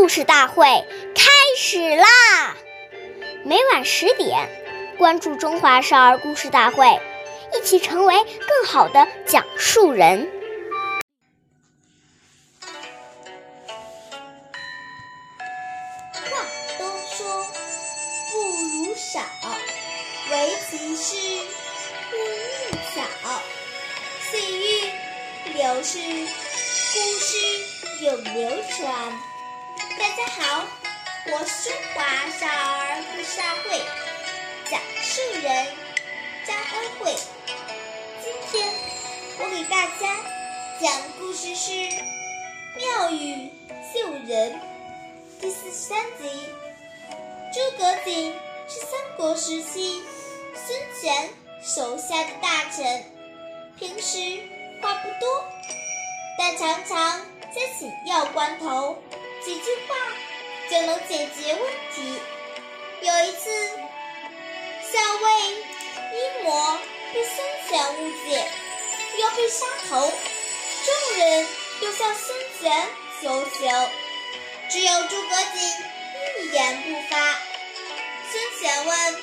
故事大会开始啦！每晚十点，关注《中华少儿故事大会》，一起成为更好的讲述人。话多说不如少，唯其事不佞巧。细雨流逝，故事永流传。大家好，我是中华少儿故事大会讲述人张恩惠。今天我给大家讲的故事是《妙语救人》第四十三集。诸葛瑾是三国时期孙权手下的大臣，平时话不多，但常常在紧要关头。几句话就能解决问题。有一次，校尉阴谋被孙权误解，要被杀头，众人又向孙权求情，只有诸葛瑾一言不发。孙权问：“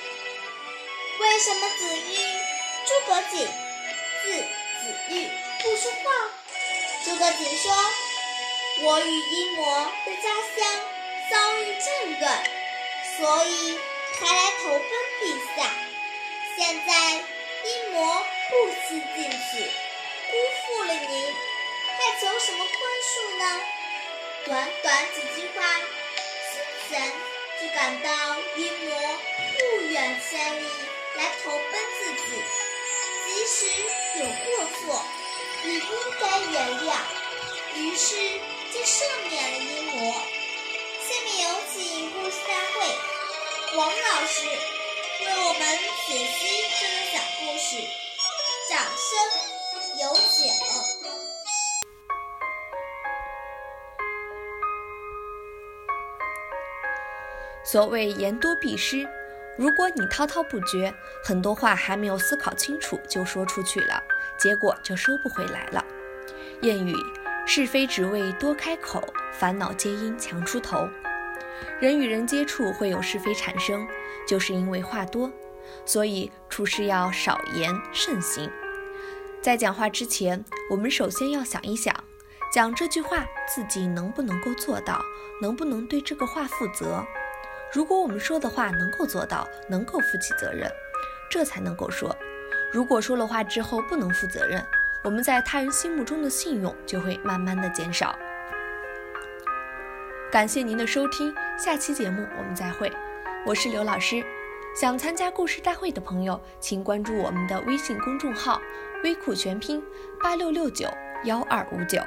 为什么子玉、诸葛瑾字子玉不说话？”诸葛瑾说。我与阴魔的家乡遭遇战乱，所以才来投奔陛下。现在阴魔不思进取，辜负了您，还求什么宽恕呢？短短几句话，孙权就感到阴魔不远千里来投奔自己，即使有过错，也应该原谅。王老师为我们解析这个小故事，掌声有请。所谓言多必失，如果你滔滔不绝，很多话还没有思考清楚就说出去了，结果就收不回来了。谚语。是非只为多开口，烦恼皆因强出头。人与人接触会有是非产生，就是因为话多。所以处事要少言慎行。在讲话之前，我们首先要想一想，讲这句话自己能不能够做到，能不能对这个话负责。如果我们说的话能够做到，能够负起责任，这才能够说。如果说了话之后不能负责任，我们在他人心目中的信用就会慢慢的减少。感谢您的收听，下期节目我们再会。我是刘老师，想参加故事大会的朋友，请关注我们的微信公众号“微库全拼八六六九幺二五九”。